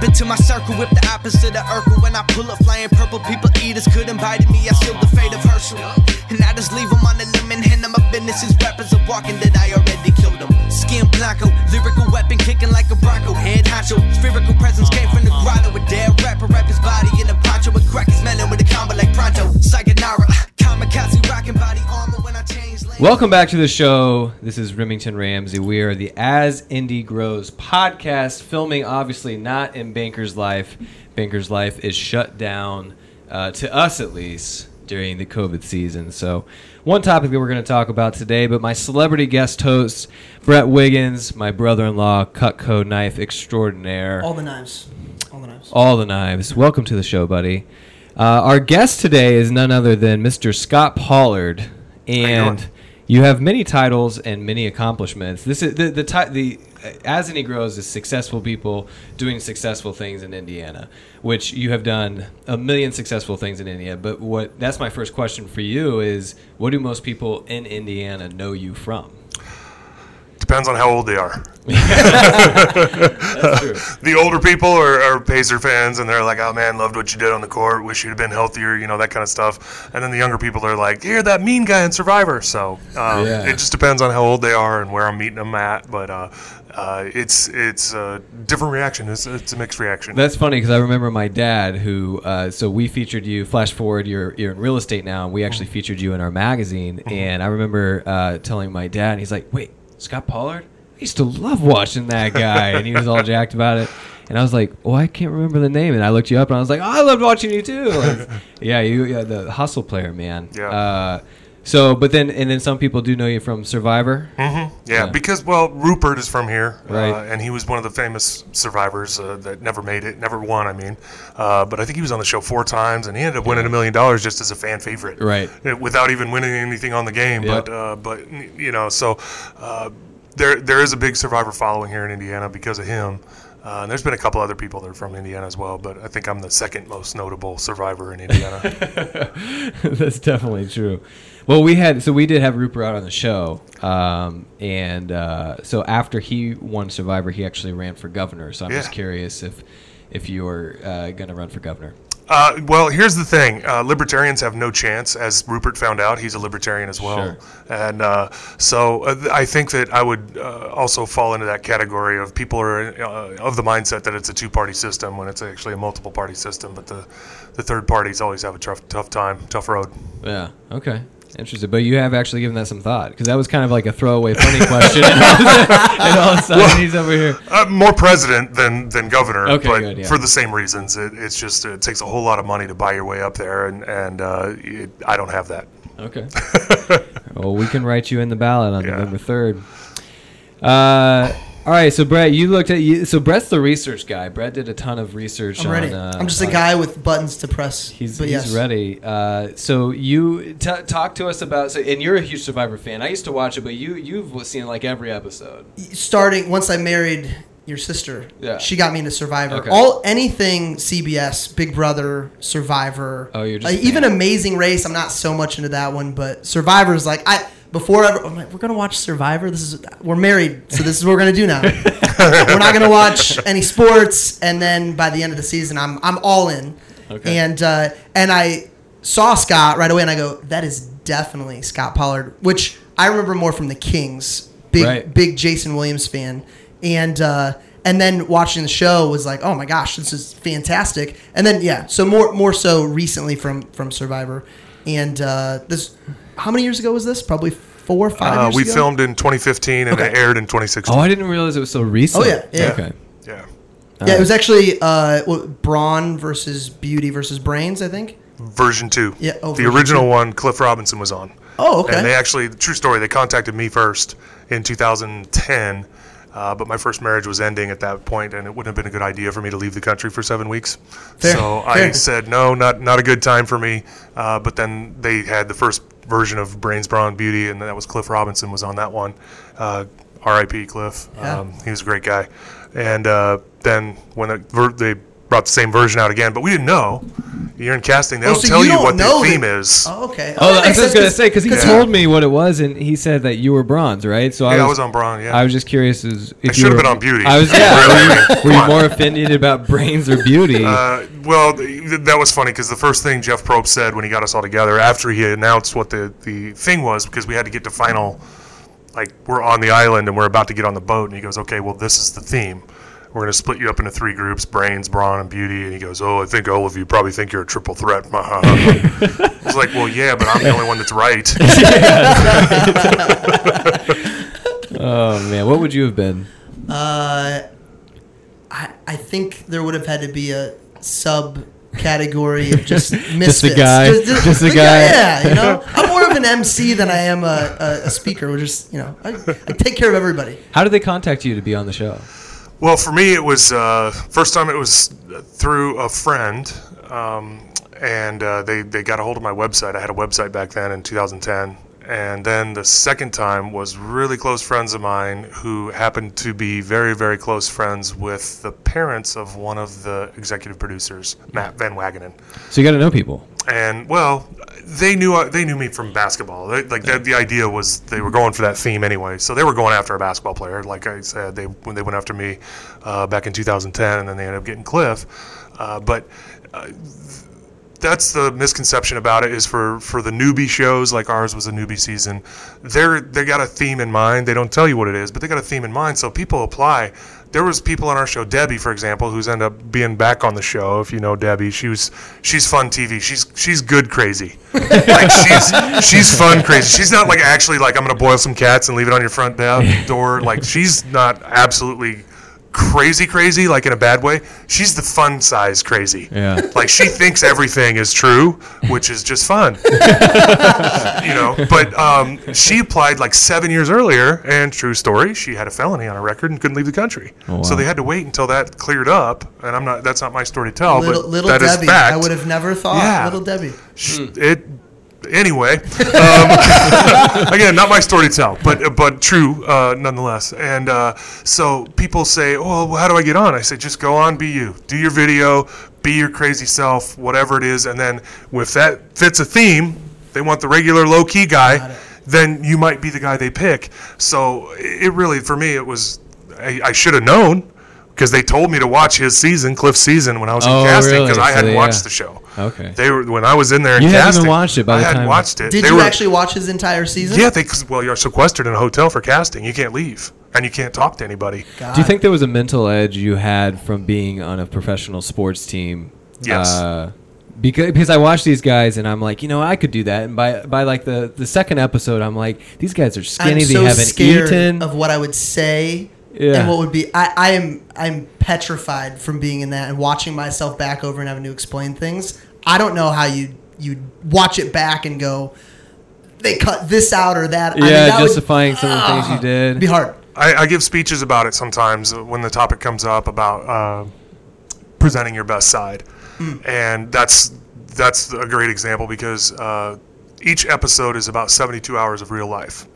Step into my circle with the opposite of Urkel. When I pull up flying purple, people eaters couldn't bite me. I sealed the fate of Herschel. And I just leave them on the limb and hand them my business. His rappers are walking that I already killed them. Skin blanco, lyrical weapon kicking like a bronco. Head honcho, spherical presence came from the grotto. A dead rapper, rap his body in a poncho. A crack his melon with a combo like pronto. Sayonara, kamikaze rocking body armor when I change lanes. Welcome back to the show. This is Remington Ramsey. We are the As Indie Grows podcast, filming obviously not in Banker's Life. Banker's Life is shut down, uh, to us at least, during the COVID season. So, one topic that we're going to talk about today, but my celebrity guest host, Brett Wiggins, my brother in law, Cutco Knife Extraordinaire. All the knives. All the knives. All the knives. Welcome to the show, buddy. Uh, our guest today is none other than Mr. Scott Pollard, and you have many titles and many accomplishments. This is the the ti- the as Indie grows is successful people doing successful things in Indiana, which you have done a million successful things in Indiana. But what that's my first question for you is, what do most people in Indiana know you from? Depends on how old they are. That's true. The older people are, are Pacer fans, and they're like, "Oh man, loved what you did on the court. Wish you'd have been healthier." You know that kind of stuff. And then the younger people are like, "You're that mean guy in Survivor." So um, Yeah. it just depends on how old they are and where I'm meeting them at. But uh, uh, it's it's a different reaction. It's, it's a mixed reaction. That's funny because I remember my dad who. Uh, so we featured you. Flash forward, you're you're in real estate now. and We actually featured you in our magazine, and I remember uh, telling my dad, and he's like, "Wait, Scott Pollard? I used to love watching that guy," and he was all jacked about it. And I was like, "Well, I can't remember the name." And I looked you up, and I was like, "Oh, I loved watching you too." Like, yeah, you, yeah, the hustle player, man. Yeah. Uh, so, but then, and then some people do know you from Survivor. Yeah, Yeah. because well, Rupert is from here, Right. uh, and he was one of the famous survivors uh, that never made it, never won. I mean, uh, but I think he was on the show four times, and he ended up winning a million dollars just as a fan favorite, Right. uh, Without even winning anything on the game. Yep. But uh, but you know, so uh, there there is a big survivor following here in Indiana because of him. Uh, and there's been a couple other people that are from Indiana as well, but I think I'm the second most notable survivor in Indiana. That's definitely true. Well, we had so we did have Rupert out on the show, um, and uh, so after he won Survivor, he actually ran for governor. So I'm just curious if if you're uh, going to run for governor. Uh, well, here's the thing: uh, libertarians have no chance, as Rupert found out. He's a libertarian as well, Sure. and uh, so uh, I think that I would uh, also fall into that category of people are uh, of the mindset that it's a two-party system when it's actually a multiple-party system. But the the third parties always have a tough tough time, tough road. Yeah. Okay. Interesting. But you have actually given that some thought because that was kind of like a throwaway funny question, and all, of a sudden- and all of a sudden he's over here. Uh, more president than than governor, Okay, but good, yeah. for the same reasons. It, it's just it takes a whole lot of money to buy your way up there, and and uh, it, I don't have that. Okay. well, we can write you in the ballot on Yeah. November third. Uh, all right. So Brett, you looked at you. So Brett's the research guy. Brett did a ton of research. I'm ready. On, uh, I'm just a guy with buttons to press. He's, he's yes. ready. Uh, so you t- talk to us about. So, and you're a huge Survivor fan. I used to watch it, but you you've seen like every episode. Starting once I married your sister, Yeah. she got me into Survivor. Okay. All anything CBS, Big Brother, Survivor. Oh, you're just like, even. Amazing Race. I'm not so much into that one, but Survivor is like I before ever. I'm like, we're gonna watch Survivor. This is we're married, so this is what we're gonna do now. we're not gonna watch any sports, and then by the end of the season, I'm I'm all in. Okay. And uh, and I saw Scott right away, and I go, that is definitely Scott Pollard, which I remember more from the Kings. Big Right. big Jason Williams fan, and uh, and then watching the show was like, oh my gosh, this is fantastic. And then yeah, so more more so recently from from Survivor, and uh, this how many years ago was this? Probably four or five Uh, years we ago. filmed in 2015 and Okay. it aired in 2016. Oh, I didn't realize it was so recent. Oh, yeah, yeah. Okay. yeah. Yeah, it was actually uh, what, Brawn versus Beauty versus Brains, I think. Version two. Yeah, oh, the original two. one, Cliff Robinson was on. Oh, okay. And they actually, true story, they contacted me first in 2010. Uh, but my first marriage was ending at that point, and it wouldn't have been a good idea for me to leave the country for seven weeks. Fair, so I said, no, not not a good time for me. Uh, but then they had the first version of Brains, Brawn, Beauty, and that was Cliff Robinson was on that one. Uh, R.I.P. Cliff. Yeah. Um, he was a great guy. And uh, then when the ver- they brought the same version out again, but we didn't know You're in casting. They Oh, don't so tell you you, don't what know the theme that- is. Oh, okay. Oh, that I was just gonna say because he Yeah. told me what it was, and he said that you were bronze, right? So yeah, I I was, was on bronze. Yeah. I was just curious as if you should've were- been on beauty. I was yeah. Really? were you, were Come you on. more offended about brains or beauty? Uh, well, th- that was funny because the first thing Jeff Probst said when he got us all together after he announced what the, the thing was, because we had to get to final, like we're on the island and we're about to get on the boat, and he goes, "Okay, well this is the theme. We're going to split you up into three groups: brains, brawn, and beauty." And he goes, "Oh, I think all of you probably think you're a triple threat." I was like, "Well, yeah, but I'm the only one that's right." oh man, what would you have been? Uh, I I think there would have had to be a sub category of just misfits. guy. Just a the guy. Yeah, you know, I'm more of an MC than I am a, a, a speaker. We're just you know, I, I take care of everybody. How did they contact you to be on the show? Well, for me, it was uh, first time it was through a friend, um, and uh, they they got a hold of my website. I had a website back then in 2010, and then the second time was really close friends of mine who happened to be very very close friends with the parents of one of the executive producers, Matt Van Wagenen So you got to know people. and well, they knew uh, they knew me from basketball. They, like that, the idea was they were going for that theme anyway, so they were going after a basketball player. Like I said, they when they went after me uh, back in 2010, and then they ended up getting Cliff. Uh, but uh, that's the misconception about it is for for the newbie shows like ours was a newbie season. They're they got a theme in mind. They don't tell you what it is, but they got a theme in mind. So people apply. There was people on our show, Debbie, for example, who's ended up being back on the show. If you know Debbie, she was she's fun TV. She's she's good crazy. like she's she's fun crazy. She's not like actually like I'm gonna boil some cats and leave it on your front door. Like she's not absolutely crazy crazy like in a bad way. She's the fun size crazy. Yeah. Like she thinks everything is true, which is just fun. you know, but um, she applied like seven years earlier, and true story, she had a felony on her record and couldn't leave the country. Oh, So they had to wait until that cleared up. And I'm not. That's not my story to tell, little but little that is Debbie. fact. I would have never thought. Yeah. Little Debbie. Sh- It. Anyway, um, again, not my story to tell, but but true uh, nonetheless. And uh, so people say, "Oh, well, how do I get on?" I say, "Just go on, be you, do your video, be your crazy self, whatever it is." And then if that fits a theme, they want the regular low key guy. Then you might be the guy they pick. So it really, for me, it was I, I should have known because they told me to watch his season, Cliff's season, when I was Oh, in casting really? because I So hadn't watched yeah. the show. Okay. They were when I was in there. You hadn't casting, even watched it by I the hadn't time- watched it. Did They you were- actually watch his entire season? Yeah, they 'cause, well, you're sequestered in a hotel for casting. You can't leave, and you can't talk to anybody. God. Do you think there was a mental edge you had from being on a professional sports team? Yes. Uh, because because I watch these guys and I'm like, you know, I could do that. And by by like the the second episode, I'm like, these guys are skinny. I'm they so haven't scared eaten. of what I would say Yeah. and what would be. I, I am I'm petrified from being in that and watching myself back over and having to explain things. I don't know how you you watch it back and go. They cut this out or that. I mean, yeah, that would- justifying some of the things you did. be hard. I, I give speeches about it sometimes when the topic comes up about uh, presenting your best side, and that's that's a great example because uh, each episode is about 72 hours of real life.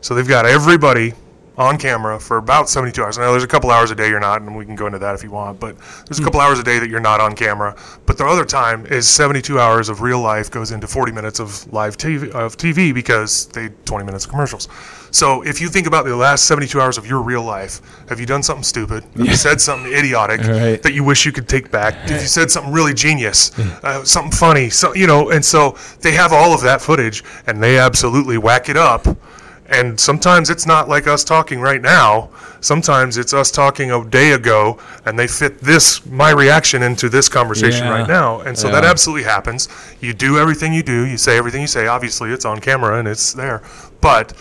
So they've got everybody on camera for about 72 hours. Now there's a couple hours a day you're not, and we can go into that if you want. But there's a couple hours a day that you're not on camera. But the other time is 72 hours of real life goes into 40 minutes of live TV of TV because they 20 minutes of commercials. So if you think about the last 72 hours of your real life, have you done something stupid? Have you said something idiotic Right. that you wish you could take back? Have you said something really genius, uh, something funny? So you know, and so they have all of that footage, and they absolutely whack it up. And sometimes it's not like us talking right now. Sometimes it's us talking a day ago, and they fit this my reaction into this conversation Yeah. right now. And so that absolutely happens. You do everything you do. You say everything you say. Obviously, it's on camera and it's there, but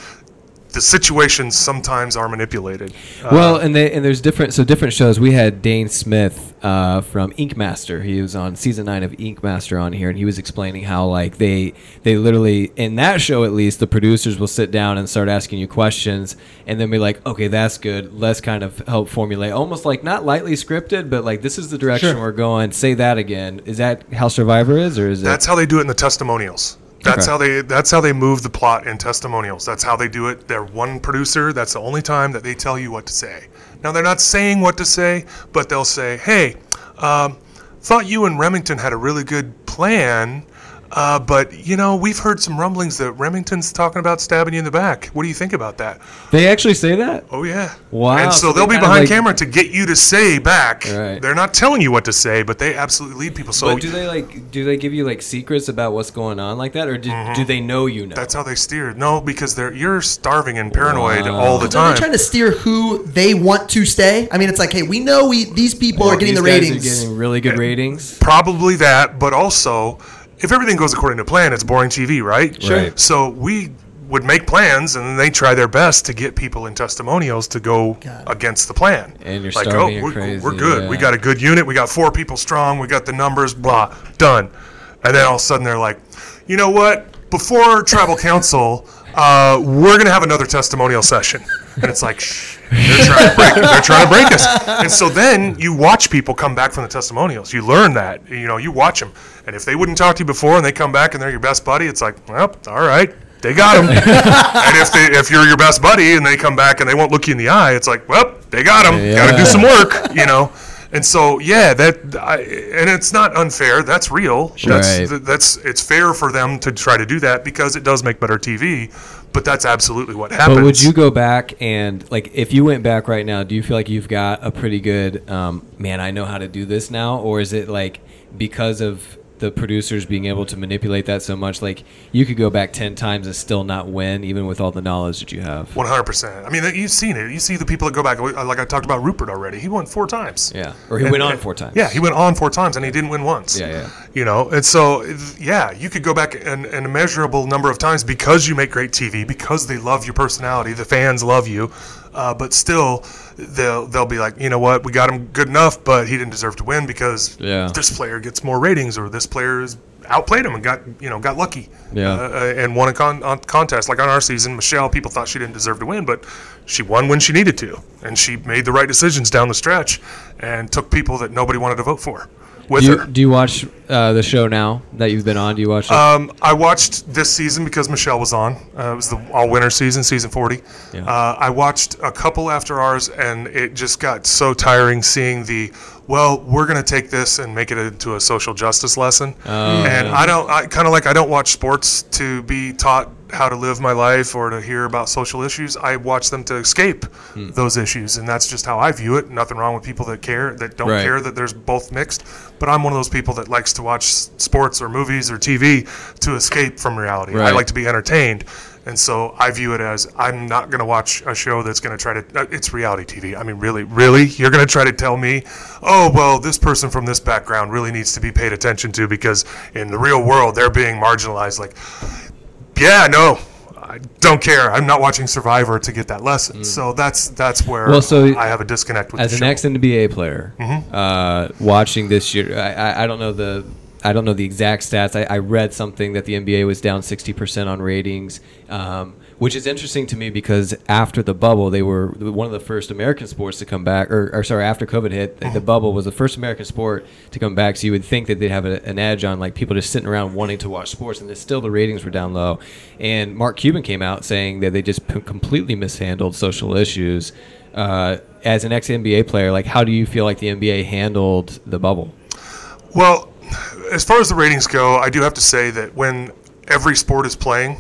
the situations sometimes are manipulated. Uh, Well, and they, and there's different so different shows. We had Dane Smith uh, from Ink Master. He was on season nine of Ink Master on here, and he was explaining how like they they literally in that show at least the producers will sit down and start asking you questions, and then be like, okay, that's good. Let's kind of help formulate, almost like not lightly scripted, but like this is the direction Sure. we're going. Say that again. Is that how Survivor is, or is it? That's how they do it in the testimonials. That's Okay. how they that's how they move the plot in testimonials. That's how they do it. They're one producer. That's the only time that they tell you what to say. Now they're not saying what to say, but they'll say, "Hey, um, thought you and Remington had a really good plan. Uh, but you know, we've heard some rumblings that Remington's talking about stabbing you in the back. What do you think about that? They actually say that? Oh yeah. Wow, And so, so they'll they be behind like- camera to get you to say back. Right. They're not telling you what to say, but they absolutely lead people. So But do they like do they give you like secrets about what's going on like that or do, do they know you know? Mm-hmm. that's how they steer. No, because they're you're starving and paranoid Wow. all the time. Are they time. trying to steer who they want to stay? I mean, it's like, hey, we know we these people are getting These the guys ratings. Are getting really good ratings. Probably that, but also, if everything goes according to plan, it's boring TV, right? Sure. Right. So we would make plans, and then they try their best to get people in testimonials to go God. against the plan. And you're like, starving oh, and we're, crazy, we're good. We got a good unit. We got four people strong. We got the numbers. Blah, done. And then all of a sudden they're like, you know what? Before tribal council, uh, we're gonna have another testimonial session. And it's like, shh, they're trying to break. They're trying to break us. And so then you watch people come back from the testimonials. You learn that. You know, you watch them. And if they wouldn't talk to you before and they come back and they're your best buddy, it's like, well, all right, they got him. and if they, if you're your best buddy and they come back and they won't look you in the eye, it's like, well, they got him. Got to do some work. You know. And so, yeah, that I, and it's not unfair. That's real. That's Right. that's it's fair for them to try to do that because it does make better TV. But that's absolutely what happens. But would you go back and like if you went back right now, do you feel like you've got a pretty good um, man? I know how to do this now, or is it like because of the producers being able to manipulate that so much, like you could go back ten times and still not win, even with all the knowledge that you have? One hundred percent. I mean, you've seen it. You see the people that go back. Like I talked about Rupert already. He won four times. Yeah, or he And- went on four times. Yeah, he went on four times and he didn't win once. Yeah, yeah. You know, and so yeah, you could go back an, an immeasurable number of times because you make great TV, because they love your personality, the fans love you, uh, but still, they'll they'll be like, you know what, we got him good enough, but he didn't deserve to win because Yeah. this player gets more ratings or this player is outplayed him and got you know got lucky Yeah. uh, and won a con- on contest like on our season michelle people thought she didn't deserve to win but she won when she needed to and she made the right decisions down the stretch and took people that nobody wanted to vote for with Do you, her do you watch uh, the show now that you've been on? Do you watch it? um, I watched this season because Michelle was on. Uh, it was the all winter season, season 40. Yeah. Uh, I watched a couple after ours, and it just got so tiring seeing the, well, we're going to take this and make it into a social justice lesson. Oh, and yeah. I don't, I kind of like, I don't watch sports to be taught how to live my life or to hear about social issues. I watch them to escape Hmm. those issues, and that's just how I view it. Nothing wrong with people that care, that don't Right. care that there's both mixed. But I'm one of those people that likes to watch sports or movies or TV to escape from reality. I like to be entertained. And so I view it as I'm not going to watch a show that's going to try to. Uh, it's reality TV. I mean, really, really, you're going to try to tell me, oh well, this person from this background really needs to be paid attention to because in the real world they're being marginalized. Like, yeah, no, I don't care. I'm not watching Survivor to get that lesson. So that's that's where Mm. Well, so I have a disconnect with as the an ex NBA player, Mm-hmm. uh, watching this year, I, I, don't know the I don't know the exact stats. I, I read something that the NBA was down sixty percent on ratings, um, which is interesting to me because after the bubble, they were one of the first American sports to come back. Or, or sorry, after COVID hit, the bubble was the first American sport to come back. So you would think that they'd have a, an edge on like people just sitting around wanting to watch sports, and still the ratings were down low. And Mark Cuban came out saying that they just p- completely mishandled social issues. Uh, as an ex NBA player, like how do you feel like the NBA handled the bubble? Well, as far as the ratings go, I do have to say that when every sport is playing,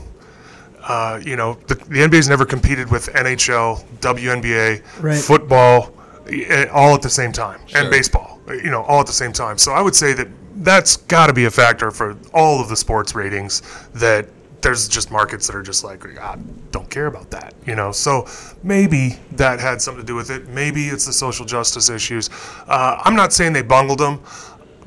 uh, you know, the, the NBA's never competed with NHL, WNBA, Right. football, eh, all at the same time, Sure. and baseball, you know, all at the same time. So I would say that that's got to be a factor for all of the sports ratings that there's just markets that are just like, I don't care about that, you know. So maybe that had something to do with it. Maybe it's the social justice issues. Uh, I'm not saying they bungled them,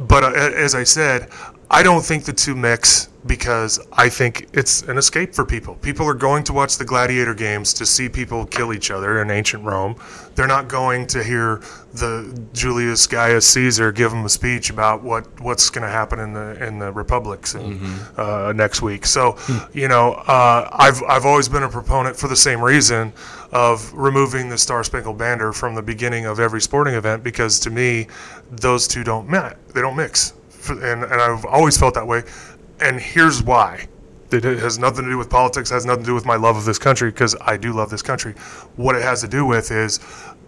but uh, as I said, I don't think the two mix because I think it's an escape for people. People are going to watch the gladiator games to see people kill each other in ancient Rome. They're not going to hear the Julius Gaius Caesar give them a speech about what, what's going to happen in the in the republics in, uh, next week. So, you know, uh, I've I've always been a proponent for the same reason of removing the Star Spangled Banner from the beginning of every sporting event because to me, those two don't met. They don't mix, and and I've always felt that way. And here's why. It has nothing to do with politics. Has nothing to do with my love of this country because I do love this country. What it has to do with is,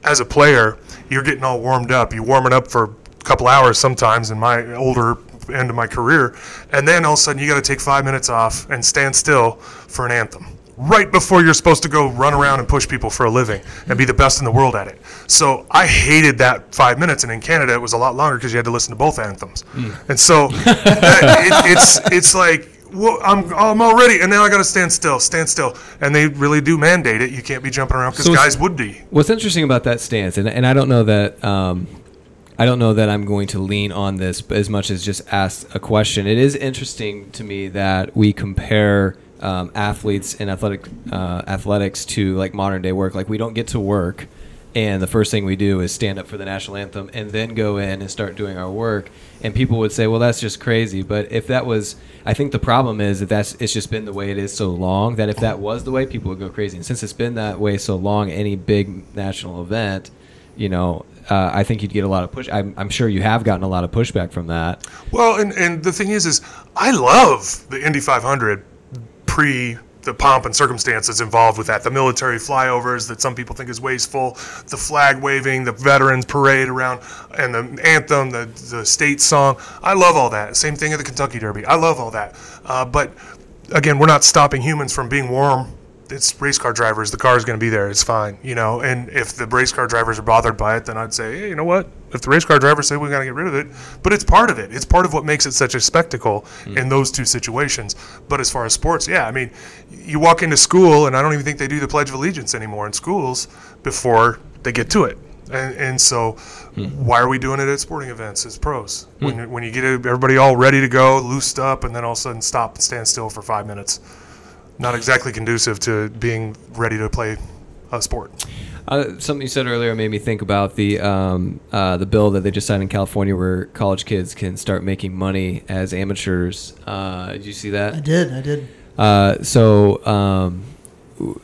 as a player, you're getting all warmed up. You're warming up for a couple hours sometimes. In my older end of my career. And then all of a sudden, you got to take five minutes off and stand still for an anthem. Right before you're supposed to go run around and push people for a living and be the best in the world at it. So I hated that five minutes, and in Canada it was a lot longer because you had to listen to both anthems. And so it, it's it's like well, I'm I'm already, and now I got to stand still, stand still, and they really do mandate it. You can't be jumping around because So guys would be. What's interesting about that stance, and, and I don't know that um, I don't know that I'm going to lean on this as much as just ask a question. It is interesting to me that we compare um, athletes and athletic uh, athletics to like modern day work. Like we don't get to work, and the first thing we do is stand up for the national anthem and then go in and start doing our work. And people would say, "Well, that's just crazy." But if that was, I think the problem is that that's it's just been the way it is so long that if that was the way, people would go crazy. And since it's been that way so long, any big national event, you know, uh, I think you'd get a lot of push. I'm, I'm sure you have gotten a lot of pushback from that. Well, and, and the thing is, is I love the Indy 500 pre the pomp and circumstances involved with that. The military flyovers that some people think is wasteful, the flag waving, the veterans parade around, and the anthem, the, the state song. I love all that. Same thing at the Kentucky Derby. I love all that. Uh, but again, we're not stopping humans from being warm. It's race car drivers. The car is going to be there. It's fine, you know. And if the race car drivers are bothered by it, then I'd say, hey, you know what? If the race car drivers say we got to get rid of it, but it's part of it. It's part of what makes it such a spectacle mm. in those two situations. But as far as sports, yeah, I mean, you walk into school, and I don't even think they do the Pledge of Allegiance anymore in schools before they get to it. And, and so, hmm. why are we doing it at sporting events as pros? Hmm. When, when you get everybody all ready to go, loosed up, and then all of a sudden stop and stand still for five minutes not exactly conducive to being ready to play a sport. Uh, something you said earlier made me think about the um, uh, the bill that they just signed in California, where college kids can start making money as amateurs. Uh, did you see that? I did. I did. Uh, so um, w-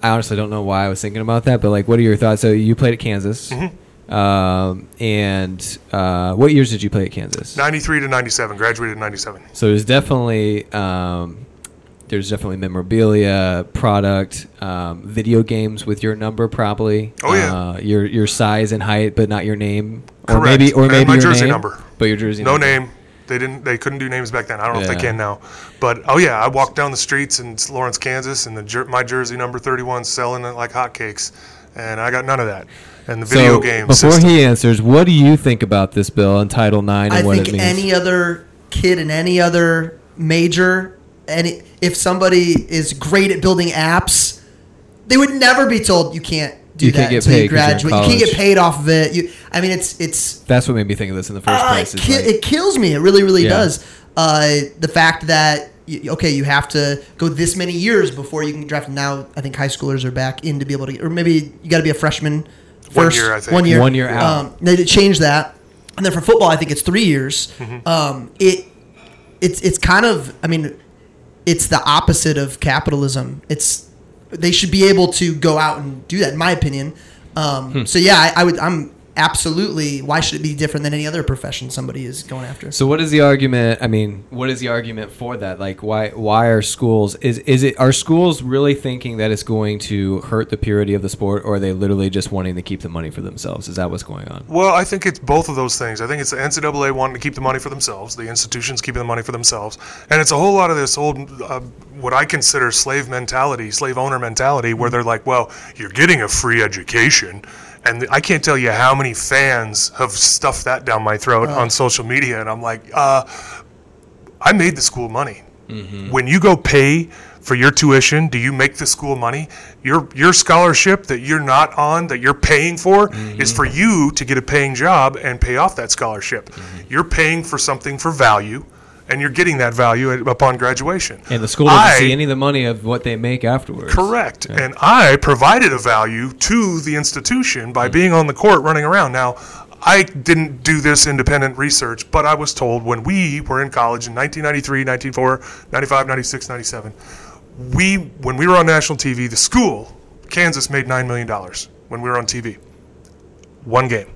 I honestly don't know why I was thinking about that, but like, what are your thoughts? So you played at Kansas, um, and uh, what years did you play at Kansas? 93 to 97, graduated in 97. So it was definitely um, there's definitely memorabilia, product, um, video games with your number probably. Oh, yeah. uh, your your size and height, but not your name, or Correct. maybe or And maybe my your jersey name, number. but your jersey No number. name. They didn't. They couldn't do names back then. I don't know if they can now. But oh yeah, I walked down the streets in Lawrence, Kansas, and the my jersey number 31 selling it like hotcakes, and I got none of that. And the video so game before system. he answers, what do you think about this bill and Title IX and I what think it means? any other kid in any other major, any if somebody is great at building apps, they would never be told you can't do You that can't get until paid you 'cause you're in graduate. You can't get paid off of it. You, I mean, it's it's That's what made me think of this in the first uh, place. it, is ki- like- it kills me. It really, really Yeah. does. Uh, the fact that you, okay, you have to go this many years before you can draft. Now, I think high schoolers are back in to be able to, or maybe you got to be a freshman One first. year, I think. One year. One year out. Um, they did change that, and then for football, I think it's three years. Mm-hmm. Um, it it's it's kind of, I mean, it's the opposite of capitalism. It's they should be able to go out and do that, in my opinion. Um, Hmm. So yeah, I, I would. I'm absolutely. Why should it be different than any other profession somebody is going after? So what is the argument? I mean, what is the argument for that? Like, why why are schools is is it are schools really thinking that it's going to hurt the purity of the sport, or are they literally just wanting to keep the money for themselves? Is that what's going on? Well, I think it's both of those things. I think it's the NCAA wanting to keep the money for themselves, the institutions keeping the money for themselves, and it's a whole lot of this old, uh, what I consider slave mentality, slave owner mentality, where they're like, "Well, you're getting a free education," and I can't tell you how many fans have stuffed that down my throat on social media, and I'm like, uh, I made the school money. Mm-hmm. When you go pay for your tuition, do you make the school money? Your your scholarship that you're not on, that you're paying for, is for mm-hmm. you to get a paying job and pay off that scholarship. Mm-hmm. You're paying for something for value, and you're getting that value at- upon graduation. And the school doesn't I- see any of the money of what they make afterwards. Correct. And I provided a value to the institution by mm. being on the court running around. Now, I didn't do this independent research, but I was told when we were in college in 1993, 1994, 95, 96, 97, we when we were on national TV, the school, Kansas made 9 million dollars when we were on TV. One game.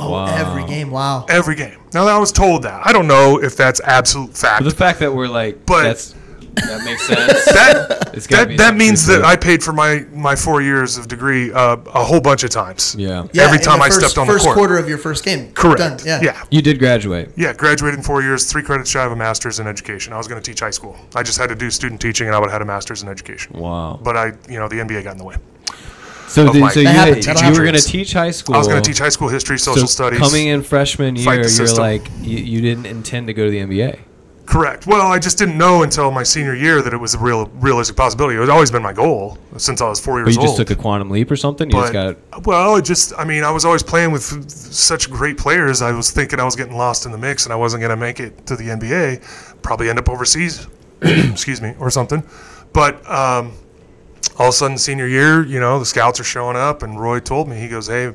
Oh, Wow. every game! Wow. Every game. Now, I was told that. I don't know if that's absolute fact. But the fact that we're like, But- that's That makes sense. That It's that, that means that. I paid for my my four years of degree uh, a whole bunch of times. Yeah. Yeah, Every time the I first, stepped on the first quarter of your first game. Correct. Done. Yeah. yeah. You did graduate. Yeah, graduated in four years, three credits shy of a master's in education. I was going to teach high school. I just had to do student teaching, and I would have had a master's in education. Wow. But I, you know, the NBA got in the way. So, Of did, my so you, had, happens. You were going to teach high school. I was going to teach high school history, social so studies. Coming in freshman year, you're like you, you didn't intend to go to the NBA. Correct. Well, I just didn't know until my senior year that it was a real, realistic possibility. It had always been my goal since I was four years But you just old. took a quantum leap or something. You just but got well, it just I mean, I was always playing with such great players. I was thinking I was getting lost in the mix, and I wasn't going to make it to the NBA. Probably end up overseas, excuse me, or something. But um, all of a sudden, senior year, you know, the scouts are showing up, and Roy told me he goes, "Hey,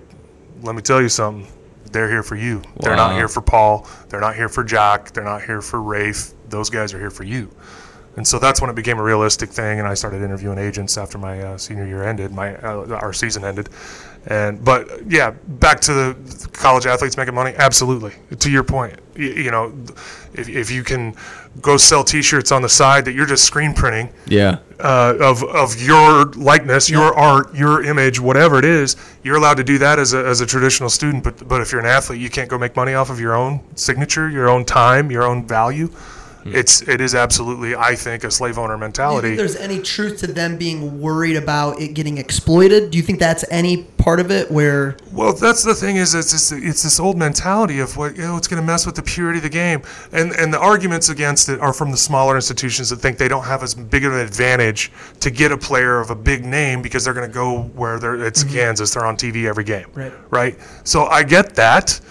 let me tell you something. They're here for you. They're not here for Paul. They're not here for Jack. They're not here for Rafe. Those guys are here for you." And so that's when it became a realistic thing, and I started interviewing agents after my uh, senior year ended, my uh, our season ended, and but yeah, back to the college athletes making money. Absolutely, to your point, you, you know, if, if you can go sell T-shirts on the side that you're just screen printing yeah. uh, of of your likeness, your art, your image, whatever it is, you're allowed to do that as a, as a traditional student. But but if you're an athlete, you can't go make money off of your own signature, your own time, your own value. Hmm. It's it is absolutely, I think, a slave owner Do you mentality. think there's any truth to them being worried about it getting exploited? Do you think that's any part of it where Well, that's the thing is it's this, it's this old mentality of what you know it's going to mess with the purity of the game, and and the arguments against it are from the smaller institutions that think they don't have as big of an advantage to get a player of a big name because they're going to go where they're it's mm-hmm. Kansas, they're on TV every game, Right. Right. So I get that,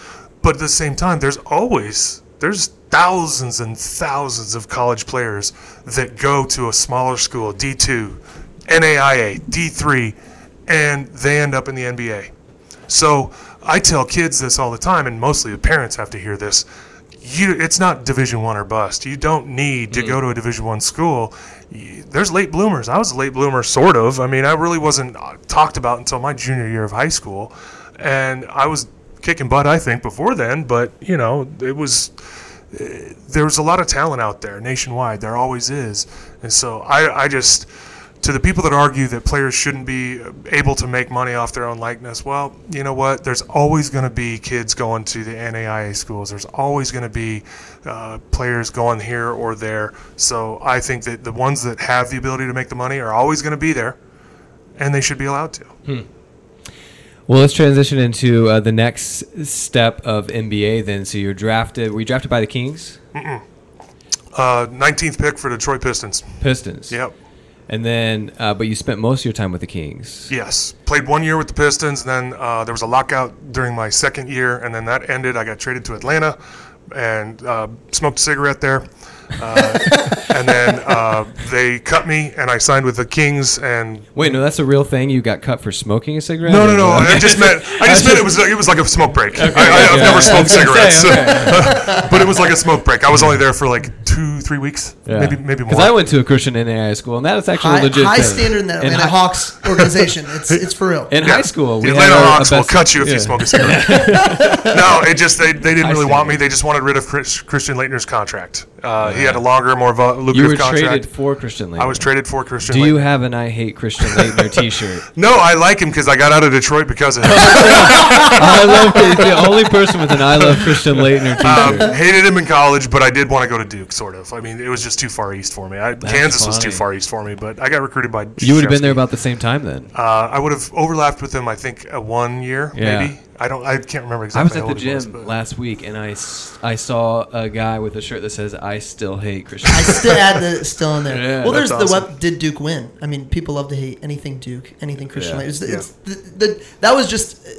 but at the same time, there's always there's thousands and thousands of college players that go to a smaller school, D2, NAIA, D3, and they end up in the NBA. So I tell kids this all the time, and mostly the parents have to hear this. You, it's not Division One or bust. You don't need to go to a Division One school. There's late bloomers. I was a late bloomer, sort of. I mean, I really wasn't uh, talked about until my junior year of high school, and I was kicking butt, I think, before then. But you know, it was there was a lot of talent out there nationwide. There always is. And so I, I just, to the people that argue that players shouldn't be able to make money off their own likeness, well, you know what? There's always going to be kids going to the NAIA schools. There's always going to be uh, players going here or there. So I think that the ones that have the ability to make the money are always going to be there, and they should be allowed to. Well, let's transition into uh, the next step of NBA. Then, so you're drafted. Were you drafted by the Kings? Uh, 19th pick for Detroit Pistons. Pistons. Yep. And then, uh, but you spent most of your time with the Kings. Yes, played one year with the Pistons, and then uh, there was a lockout during my second year, and then that ended. I got traded to Atlanta, and uh, smoked a cigarette there, uh, and then uh, they cut me, and I signed with the Kings. And Wait, no, that's a real thing. You got cut for smoking a cigarette? no, no, no, I just meant I just meant it was it was like a smoke break. I, I, I've okay. never smoked I was say, cigarettes, but it was like a smoke break. I was only there for like two, three weeks, Yeah. maybe maybe more. Because I went to a Christian NAI school, and that is actually high, a legit high thing. standard in the In Atlanta hi- Hawks organization? It's it's for real. In Yeah. high school, the we Atlanta had a- a Hawks will cut you if yeah. you smoke a cigarette. no, it just they, they didn't I really see. want me. They just wanted rid of Chris, Christian Laettner's contract. Uh, He had a longer, more vo- You lucrative were contract. traded for Christian Laettner. I was traded for Christian. Do you have an "I hate Christian Laettner" T-shirt? No, I like him because I got out of Detroit because of him. I love the only person with an "I love Christian Laettner" um, T-shirt. hated him in college, but I did want to go to Duke. Sort of. I mean, it was just too far east for me. I, Kansas was too far east for me, but I got recruited by. you would have been there about the same time then. Uh, I would have overlapped with him. I think uh, one year, Yeah. maybe. I don't. I can't remember exactly. I was at the old he was, gym last week, and I, I saw a guy with a shirt that says "I still hate Christian." I still add the still in there. Yeah, well, there's that's the awesome. web. Did Duke win? I mean, people love to hate anything Duke, anything Christian Yeah. Laettner. It's, Yeah. it's the, the, that was just uh,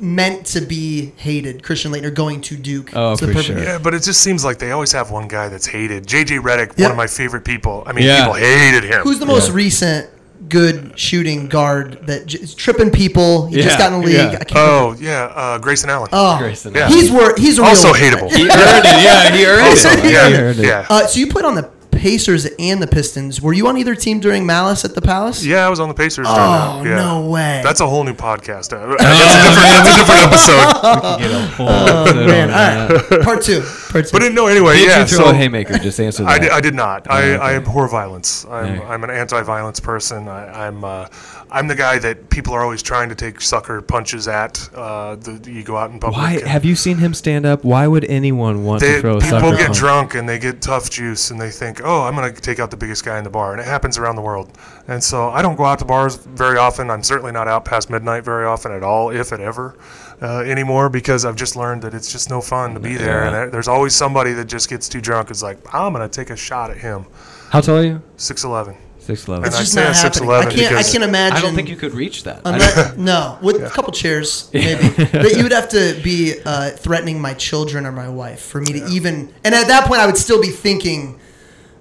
meant to be hated. Christian Laettner going to Duke. Oh, It's for perfect- sure. Yeah, but it just seems like they always have one guy that's hated. JJ Redick, Yeah. one of my favorite people. I mean, Yeah. people hated him. Who's the most recent good shooting guard that j- is tripping people? He Yeah, just got in the league. yeah. I can't remember. Oh yeah, uh, Grayson Allen. Oh, Grayson Yeah. he's wor- he's a real also hateable. He earned it. Yeah, he earned also, it. yeah, He earned it. yeah. Uh, so you played on the Pacers and the Pistons. Were you on either team during Malice at the Palace? yeah, I was on the Pacers. during Oh. Yeah. no way. That's a whole new podcast. Uh, that's, a different, that's a different episode. Get a whole oh episode man. on All that. right. Part two. Part two. But no, anyway, Did yeah. you throw so a haymaker? Just answer that. I did, I did not. I, okay. I abhor violence. I'm, Okay. I'm an anti-violence person. I, I'm uh, I'm the guy that people are always trying to take sucker punches at. Uh, the, you go out in public. Why and have you seen him stand up? Why would anyone want they, to throw a people sucker get punch? drunk and they get tough juice and they think, oh, I'm going to take out the biggest guy in the bar, and it happens around the world. And so I don't go out to bars very often. I'm certainly not out past midnight very often at all, if it ever. Uh, anymore because I've just learned that it's just no fun to be there, Yeah. and there's always somebody that just gets too drunk. Is like, I'm gonna take a shot at him. How tall are you? Six eleven. Six eleven. And It's just say not happening. I can't. I can't imagine. I don't think you could reach that. I Unless, no, with a couple chairs, maybe. but you would have to be uh, threatening my children or my wife for me to even. And at that point, I would still be thinking,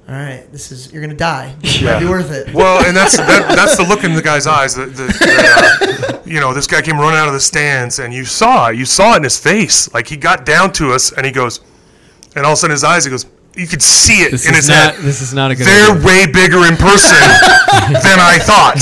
"All right, this is you're gonna die. It might be worth it." Well, and that's that, that's the look in the guy's eyes. That, that, that, uh, you know, this guy came running out of the stands, and you saw it. You saw it in his face. Like he got down to us, and he goes, and all of a sudden his eyes, he goes, you could see it this in his not. head. This is not a good. They're idea. way bigger in person than I thought.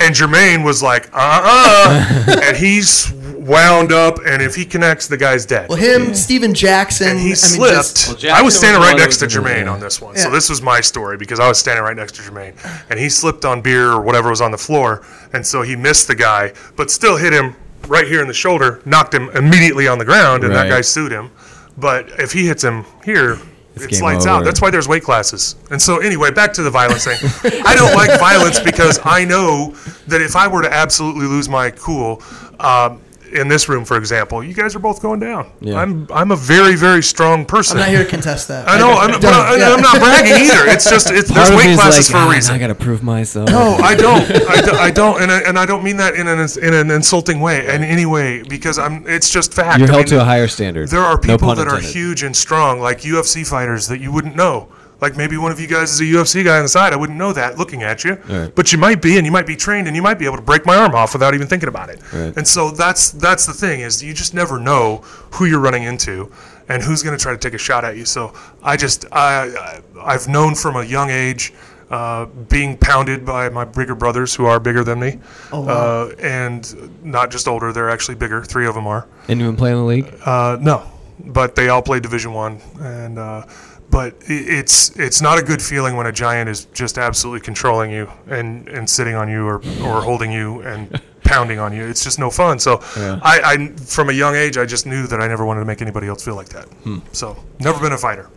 And Jermaine was like, uh uh And he's wound up, and if he connects, the guy's dead. Well, him, Stephen Jackson. and he I mean, slipped. just- Well, I Jackson was was standing right next to was Jermaine yeah. on this one. So this was my story because I was standing right next to Jermaine. And he slipped on beer or whatever was on the floor. And so he missed the guy, but still hit him right here in the shoulder, knocked him immediately on the ground, and Right. that guy sued him. But if he hits him here, It's it's game lights out. That's why there's weight classes. And so anyway, back to the violence thing. I don't like violence because I know that if I were to absolutely lose my cool, um, in this room, for example, you guys are both going down. Yeah. I'm I'm a very very strong person. I'm not here to contest that. I know, I'm, but Don't, I, yeah. I'm not bragging either. It's just it's, Part there's weight is classes like, for a "Ah, reason. I gotta prove myself. No, I don't. I, do, I don't, and I, and I don't mean that in an in an insulting way in any way because I'm. It's just fact. You're I held mean, to a higher standard. There are people pun that are huge and strong, like UFC fighters that you wouldn't know. Like maybe one of you guys is a UFC guy on the side. I wouldn't know that looking at you, Right. but you might be, and you might be trained, and you might be able to break my arm off without even thinking about it. Right. And so that's that's the thing is you just never know who you're running into, and who's going to try to take a shot at you. So I just I I- I've known from a young age. Uh, being pounded by my bigger brothers who are bigger than me, Oh, wow. uh, and not just older, they're actually bigger. Three of them are. And you've been playing the league? Uh, no, but they all play Division One, and uh, but it's it's not a good feeling when a giant is just absolutely controlling you and, and sitting on you or, or holding you and pounding on you. It's just no fun. So Yeah. I, I from a young age I just knew that I never wanted to make anybody else feel like that. Hmm. So never been a fighter.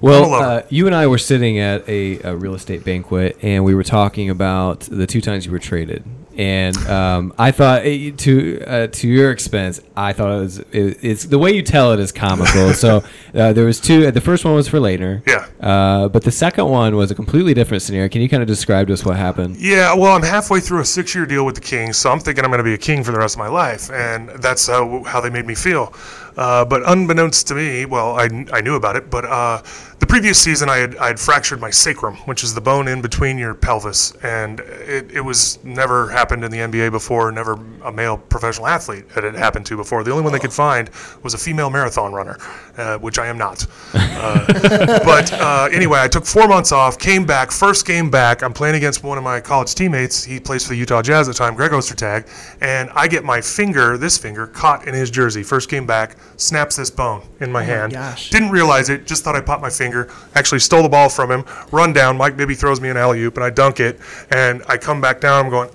Well, I'm a lover. uh, you and I were sitting at a, a real estate banquet, and we were talking about the two times you were traded. And um, I thought, eh, to uh, to your expense, I thought it was it, it's the way you tell it is comical. so uh, there was two. The first one was for Laettner. Yeah. Uh, but the second one was a completely different scenario. Can you kind of describe to us what happened? Yeah, well, I'm halfway through a six-year deal with the Kings, so I'm thinking I'm going to be a king for the rest of my life, and that's how, how they made me feel. Uh, but unbeknownst to me, well, I, I knew about it, but uh, the previous season I had, I had fractured my sacrum, which is the bone in between your pelvis, and it, it was never happened in the NBA before, never a male professional athlete had it happened to before. The only one they could find was a female marathon runner, uh, which I am not. Uh, but uh, anyway, I took four months off, came back, first game back. I'm playing against one of my college teammates. He plays for the Utah Jazz at the time, Greg Ostertag, and I get my finger, this finger, caught in his jersey. First game back, snaps this bone in oh my hand. gosh. Didn't realize it, just thought I popped my finger. Actually stole the ball from him, run down. Mike Bibby throws me an alley oop, and I dunk it. And I come back down, I'm going,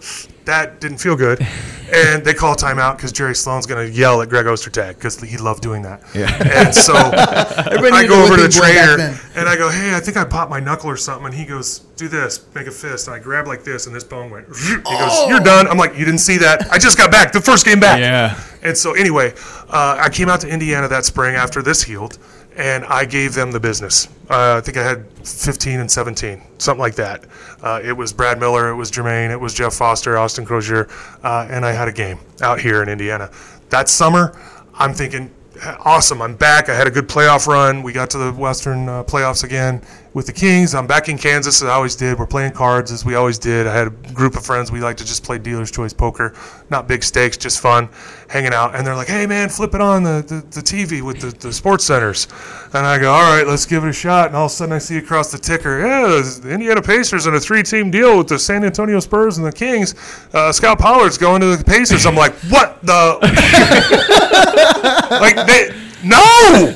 that didn't feel good. and they call a timeout because Jerry Sloan's going to yell at Greg Ostertag because he loved doing that. Yeah. And so Everybody I go over to the whipping boy back trainer and I go, hey, I think I popped my knuckle or something. And he goes, do this, make a fist. And I grab like this, and this bone went. He goes, you're done. I'm like, you didn't see that. I just got back, the first game back. Yeah. And so anyway, uh, I came out to Indiana that spring after this healed, and I gave them the business. Uh, I think I had 15 and 17, something like that. Uh, it was Brad Miller, it was Jermaine, it was Jeff Foster, Austin Croshere, uh, and I had a game out here in Indiana. That summer, I'm thinking, awesome, I'm back. I had a good playoff run. We got to the Western uh, playoffs again with the Kings. I'm back in Kansas as I always did. We're playing cards as we always did. I had a group of friends. We like to just play dealer's choice poker, not big stakes, just fun, hanging out. And they're like, hey, man, flip it on the, the, the TV with the, the sports centers. And I go, all right, let's give it a shot. And all of a sudden I see across the ticker, yeah, the Indiana Pacers in a three team deal with the San Antonio Spurs and the Kings. Uh, Scott Pollard's going to the Pacers. I'm like, what the? like, they. No,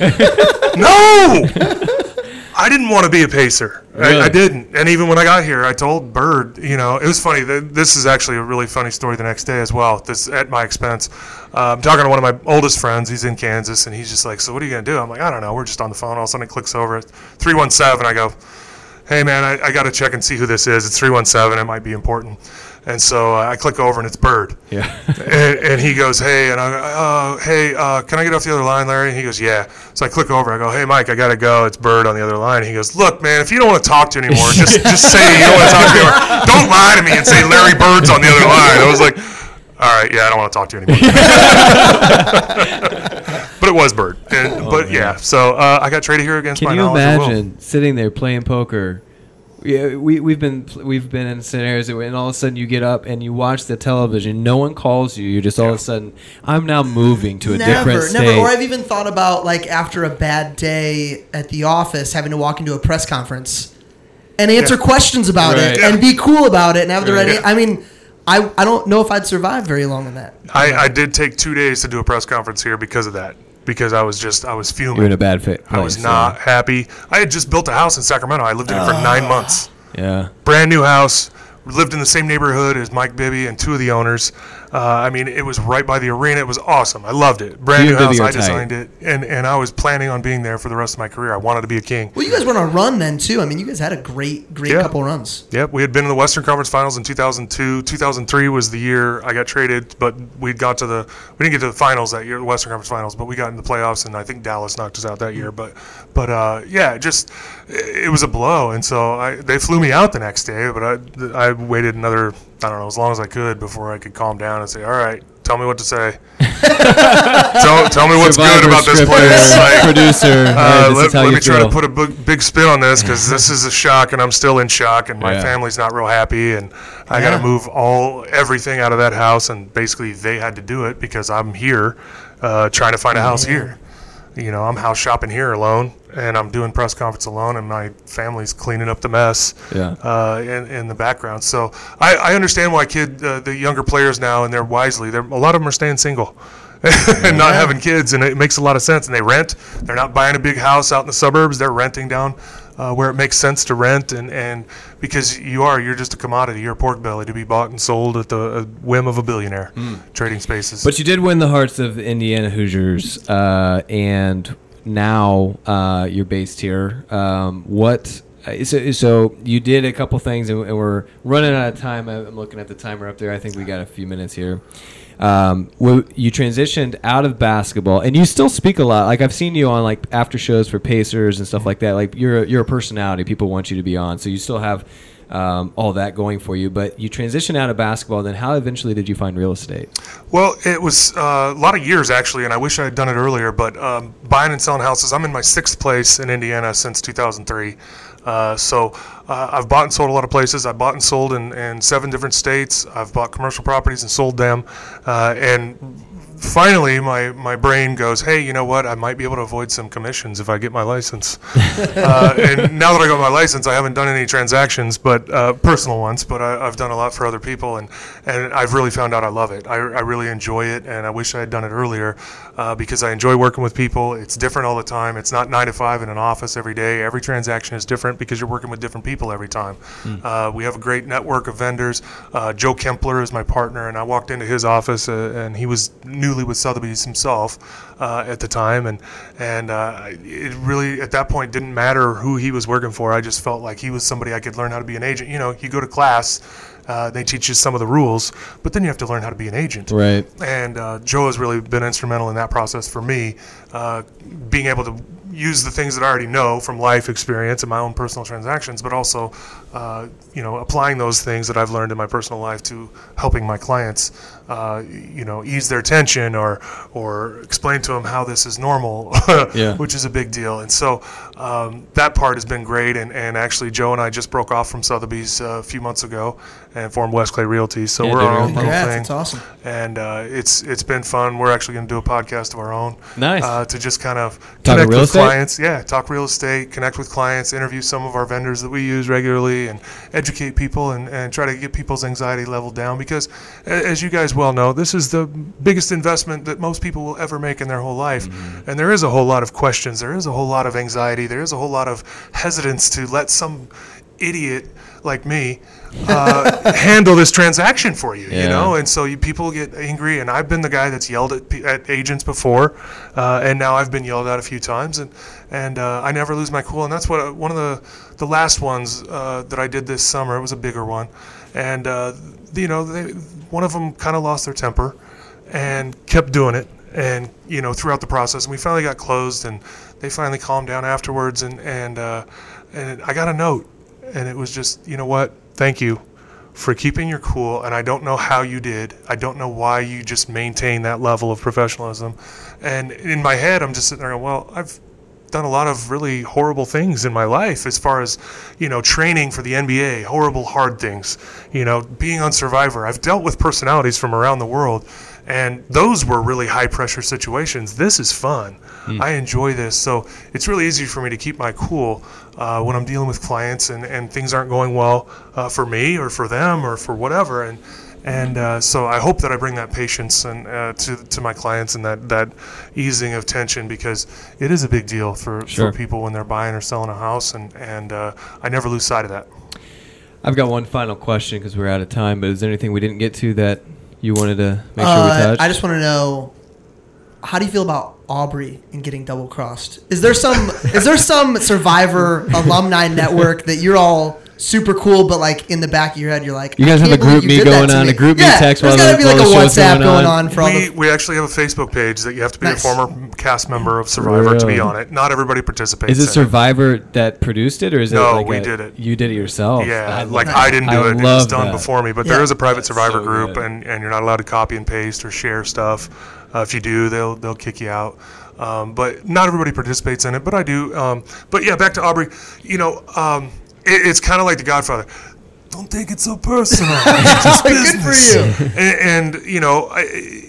no! I didn't want to be a pacer. I, Really? I didn't. And even when I got here, I told Bird, you know, it was funny. th- This is actually a really funny story the next day as well. This at my expense. Uh, I'm talking to one of my oldest friends. He's in Kansas, and he's just like, "So what are you gonna do?" I'm like, "I don't know. We're just on the phone." All of a sudden, it clicks over. at Three one seven. I go, "Hey man, I, I got to check and see who this is. It's three one seven. It might be important." And so uh, I click over, and it's Bird. Yeah. and, and he goes, "Hey," and I go, uh, "Hey, uh, can I get off the other line, Larry?" And he goes, "Yeah." So I click over. I go, "Hey, Mike, I gotta go. It's Bird on the other line." He goes, "Look, man, if you don't want to talk to anymore, just just say you don't want to talk to anymore. Don't lie to me and say Larry Bird's on the other line." I was like, "All right, yeah, I don't want to talk to you anymore." but it was Bird, and, but yeah. So uh, I got traded here against Can my you knowledge of Will. imagine sitting there playing poker? Yeah, we we've been we've been in scenarios where, and all of a sudden you get up and you watch the television. No one calls you. You just all of a sudden, I'm now moving to a different Never, state. never. Or I've even thought about like after a bad day at the office, having to walk into a press conference and answer Yeah. questions about Right. it and be cool about it and have the Right. ready. I mean, I, I don't know if I'd survive very long in that. I, I did take two days to do a press conference here because of that. Because I was just I was fuming. You're in a bad fit. I was not happy. I had just built a house in Sacramento. I lived in it for nine ah, months. Yeah. Brand new house. Lived in the same neighborhood as Mike Bibby and two of the owners. Uh, I mean, it was right by the arena. It was awesome. I loved it. Brand You new house. I designed tight. it, and and I was planning on being there for the rest of my career. I wanted to be a king. Well, you guys went on a run then too. I mean, you guys had a great, great Yeah. couple runs. Yep, we had been in the Western Conference Finals in 2002. 2003 was the year I got traded, but we got to the we didn't get to the finals that year, the Western Conference Finals, but we got in the playoffs, and I think Dallas knocked us out that year. But but uh, yeah, it just it it was a blow, and so I they flew me out the next day, but I I waited another I don't know as long as I could before I could calm down and say, all right, tell me what to say. tell, tell me what's Survivor good about this place. Like, producer. hey, uh, this let let you me try to put a big, big spin on this because this is a shock, and I'm still in shock, and my Yeah. family's not real happy, and I got to move all everything out of that house, and basically they had to do it because I'm here, uh, trying to find a house here. You know, I'm house shopping here alone, and I'm doing press conference alone, and my family's cleaning up the mess Yeah. uh, in, in the background. So I, I understand why kid uh, the younger players now, and they're wisely. They're, a lot of them are staying single. and not having kids, and it makes a lot of sense. And they rent; they're not buying a big house out in the suburbs. They're renting down uh, where it makes sense to rent, and, and because you are, you're just a commodity. You're a pork belly to be bought and sold at the uh, whim of a billionaire. Trading spaces. But you did win the hearts of the Indiana Hoosiers, uh, and now uh, you're based here. Um, what? uh, So, so you did a couple things, and, and we're running out of time. I'm looking at the timer up there. I think we got a few minutes here. Um, you transitioned out of basketball, and you still speak a lot. Like I've seen you on like after shows for Pacers and stuff like that. Like you're a, you're a personality. People want you to be on, so you still have um, all that going for you. But you transitioned out of basketball. Then how eventually did you find real estate? Well, it was uh, a lot of years actually, and I wish I had done it earlier. But um, buying and selling houses, I'm in my sixth place in Indiana since 2003. Uh, so uh, I've bought and sold a lot of places. I bought and sold in, in seven different states. I've bought commercial properties and sold them. Uh, and finally, my, my brain goes, hey, you know what? I might be able to avoid some commissions if I get my license. uh, and now that I got my license, I haven't done any transactions, but uh, personal ones. But I, I've done a lot for other people, and, and I've really found out I love it. I, I really enjoy it, and I wish I had done it earlier uh, because I enjoy working with people. It's different all the time. It's not nine to five in an office every day. Every transaction is different because you're working with different people every time. Uh, we have a great network of vendors. Uh, Joe Kempler is my partner, and I walked into his office, uh, and he was newly with Sotheby's himself uh, at the time, and and uh, it really at that point didn't matter who he was working for. I just felt like he was somebody I could learn how to be an agent. You know, you go to class. Uh, they teach you some of the rules, but then you have to learn how to be an agent. Right. And uh, Joe has really been instrumental in that process for me, uh, being able to use the things that I already know from life experience and my own personal transactions, but also, uh, you know, applying those things that I've learned in my personal life to helping my clients, uh, you know, ease their tension or or explain to them how this is normal, Yeah. which is a big deal. And so, um, that part has been great. And, and actually, Joe and I just broke off from Sotheby's uh, a few months ago and formed West Clay Realty. So Yeah, we're doing our own own little thing. that's awesome. And uh, it's it's been fun. We're actually going to do a podcast of our own. Nice. Uh, to just kind of Talk connect real with estate? clients. Yeah, talk real estate, connect with clients, interview some of our vendors that we use regularly, and educate people and, and try to get people's anxiety level down. Because, as you guys well know, this is the biggest investment that most people will ever make in their whole life. Mm-hmm. And there is a whole lot of questions. There is a whole lot of anxiety. There is a whole lot of hesitance to let some idiot like me uh, handle this transaction for you. Yeah. You know, and so you, people get angry. And I've been the guy that's yelled at, at agents before, uh, and now I've been yelled at a few times, and and uh, I never lose my cool. And that's what one of the the last ones uh, that I did this summer. It was a bigger one, and uh, you know, they, one of them kind of lost their temper, and kept doing it. And you know, throughout the process, and we finally got closed, and they finally calmed down afterwards, and and uh, and I got a note, and it was just, you know what, thank you for keeping your cool, and I don't know how you did. I don't know why you just maintained that level of professionalism. And in my head, I'm just sitting there going, well, I've done a lot of really horrible things in my life as far as, you know, training for the NBA, horrible, hard things, you know, being on Survivor. I've dealt with personalities from around the world, and those were really high pressure situations. This is fun. I enjoy this. So it's really easy for me to keep my cool uh, when I'm dealing with clients and, and things aren't going well uh, for me or for them or for whatever. And and uh, so I hope that I bring that patience and uh, to to my clients and that that easing of tension because it is a big deal for, Sure. for people when they're buying or selling a house and and uh, I never lose sight of that. I've got one final question because we're out of time. But is there anything we didn't get to that you wanted to make sure we Uh, touched? I just want to know how do you feel about Aubrey and getting double crossed? Is there some is there some Survivor alumni network that you're all super cool, but like in the back of your head you're like, You guys I have can't a group believe me going on, me. a group me yeah, text There's while gotta the- be like a while the show's WhatsApp going going on. on, for all We, the. we actually have a Facebook page that you have to be Nice. a former cast member of Survivor to be on it. Not everybody participates. is it in Survivor that produced it, or is it No, like we a- did it. You did it yourself. Yeah, love like that. I didn't do I it. It was done that. before me. But Yeah. there is a private That's survivor so group, good. and, and you're not allowed to copy and paste or share stuff. Uh, if you do, they'll they'll kick you out. Um, but not everybody participates in it. But I do. Um, but yeah, back to Aubrey. You know, um, it, it's kind of like The Godfather. Don't take it so personal. It's just Good for you. And, and you know, I,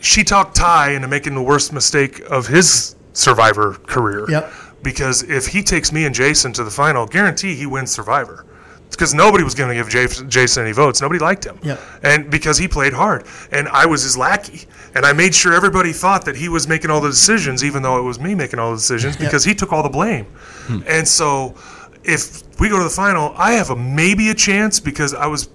she talked Tai into making the worst mistake of his Survivor career. Yep. Because if he takes me and Jason to the final, guarantee he wins Survivor. Because nobody was going to give Jas- Jason any votes. Nobody liked him. Yep. And because he played hard. And I was his lackey. And I made sure everybody thought that he was making all the decisions, even though it was me making all the decisions, because he took all the blame. Hmm. And so if we go to the final, I have a maybe a chance because I was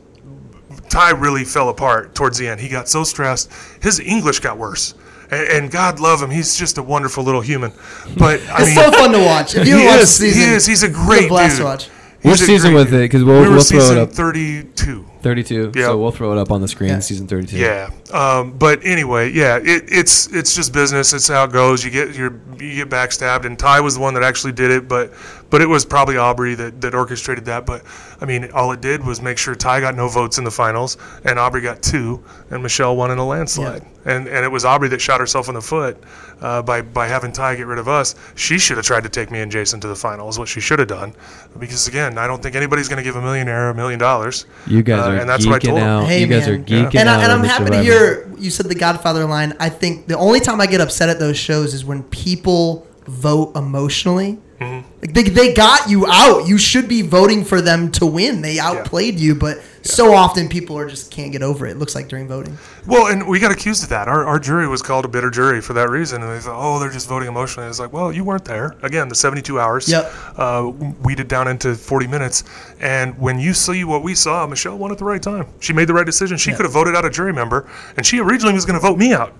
Tai really fell apart towards the end. He got so stressed. His English got worse. And, and God love him. He's just a wonderful little human. But I It's mean, so fun to watch. If you he watch the is. season, he is. He's a it's great blast dude. to watch. What He's a season great was dude. it? 'Cause we'll- we were we'll throw it season up. 32. 32. Yeah. So we'll throw it up on the screen. Yeah. Season 32. Yeah, um, but anyway, yeah, it, it's it's just business. It's how it goes. You get your you get backstabbed, and Tai was the one that actually did it, but but it was probably Aubrey that, that orchestrated that. But I mean, all it did was make sure Tai got no votes in the finals, and Aubrey got two, and Michele won in a landslide. And and it was Aubrey that shot herself in the foot uh, by by having Tai get rid of us. She should have tried to take me and Jason to the finals. What she should have done, because again, I don't think anybody's going to give a millionaire a million dollars. You guys Uh, are and that's what I geeking told him. Hey, you guys man. are geeking and, out. I, and I'm the happy to hear you said the Godfather line. I think the only time I get upset at those shows is when people vote emotionally. Mm-hmm. Like they, they got you out. You should be voting for them to win. They outplayed you, but so often people are just can't get over it. It looks like during voting. Well, and we got accused of that. Our, our jury was called a bitter jury for that reason. And they thought, oh, they're just voting emotionally. It's like, well, you weren't there. Again, the 72 hours Yep. uh, weeded down into 40 minutes. And when you see what we saw, Michele won at the right time. She made the right decision. She could have voted out a jury member, and she originally was going to vote me out.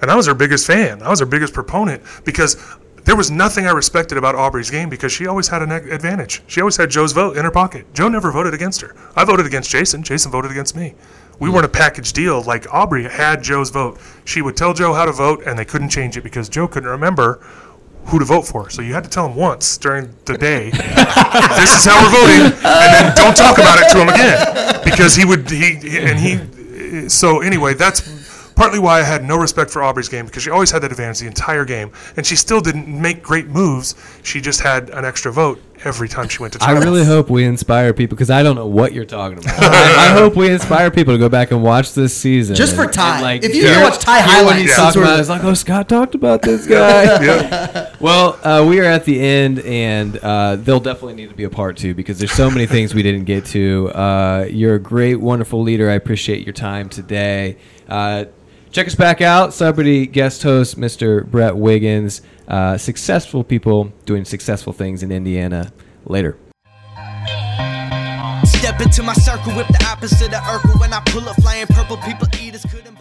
And I was her biggest fan. I was her biggest proponent because there was nothing I respected about Aubrey's game because she always had an advantage. She always had Joe's vote in her pocket. Joe never voted against her. I voted against Jason. Jason voted against me. We weren't a package deal. Like Aubrey had Joe's vote. She would tell Joe how to vote, and they couldn't change it because Joe couldn't remember who to vote for. So you had to tell him once during the day, this is how we're voting, and then don't talk about it to him again because he would he he- and he. So anyway, that's partly why I had no respect for Aubrey's game because she always had that advantage the entire game, and she still didn't make great moves. She just had an extra vote every time she went to. I really hope we inspire people because I don't know what you're talking about. I, I hope we inspire people to go back and watch this season. Just for Tai. and, If you hear- can watch Tai hear what highlights, he's it's talking about. It's like, oh, Scott talked about this guy. Yeah. Well, uh, we are at the end, and uh, they'll definitely need to be a part two because there's so many things we didn't get to. Uh, you're a great, wonderful leader. I appreciate your time today. Uh, check us back out, celebrity guest host Mr. Brett Wiggins. Uh, successful people doing successful things in Indiana. Later. Step into my circle the opposite of Urkel. When I pull up flying purple, people eaters couldn't bite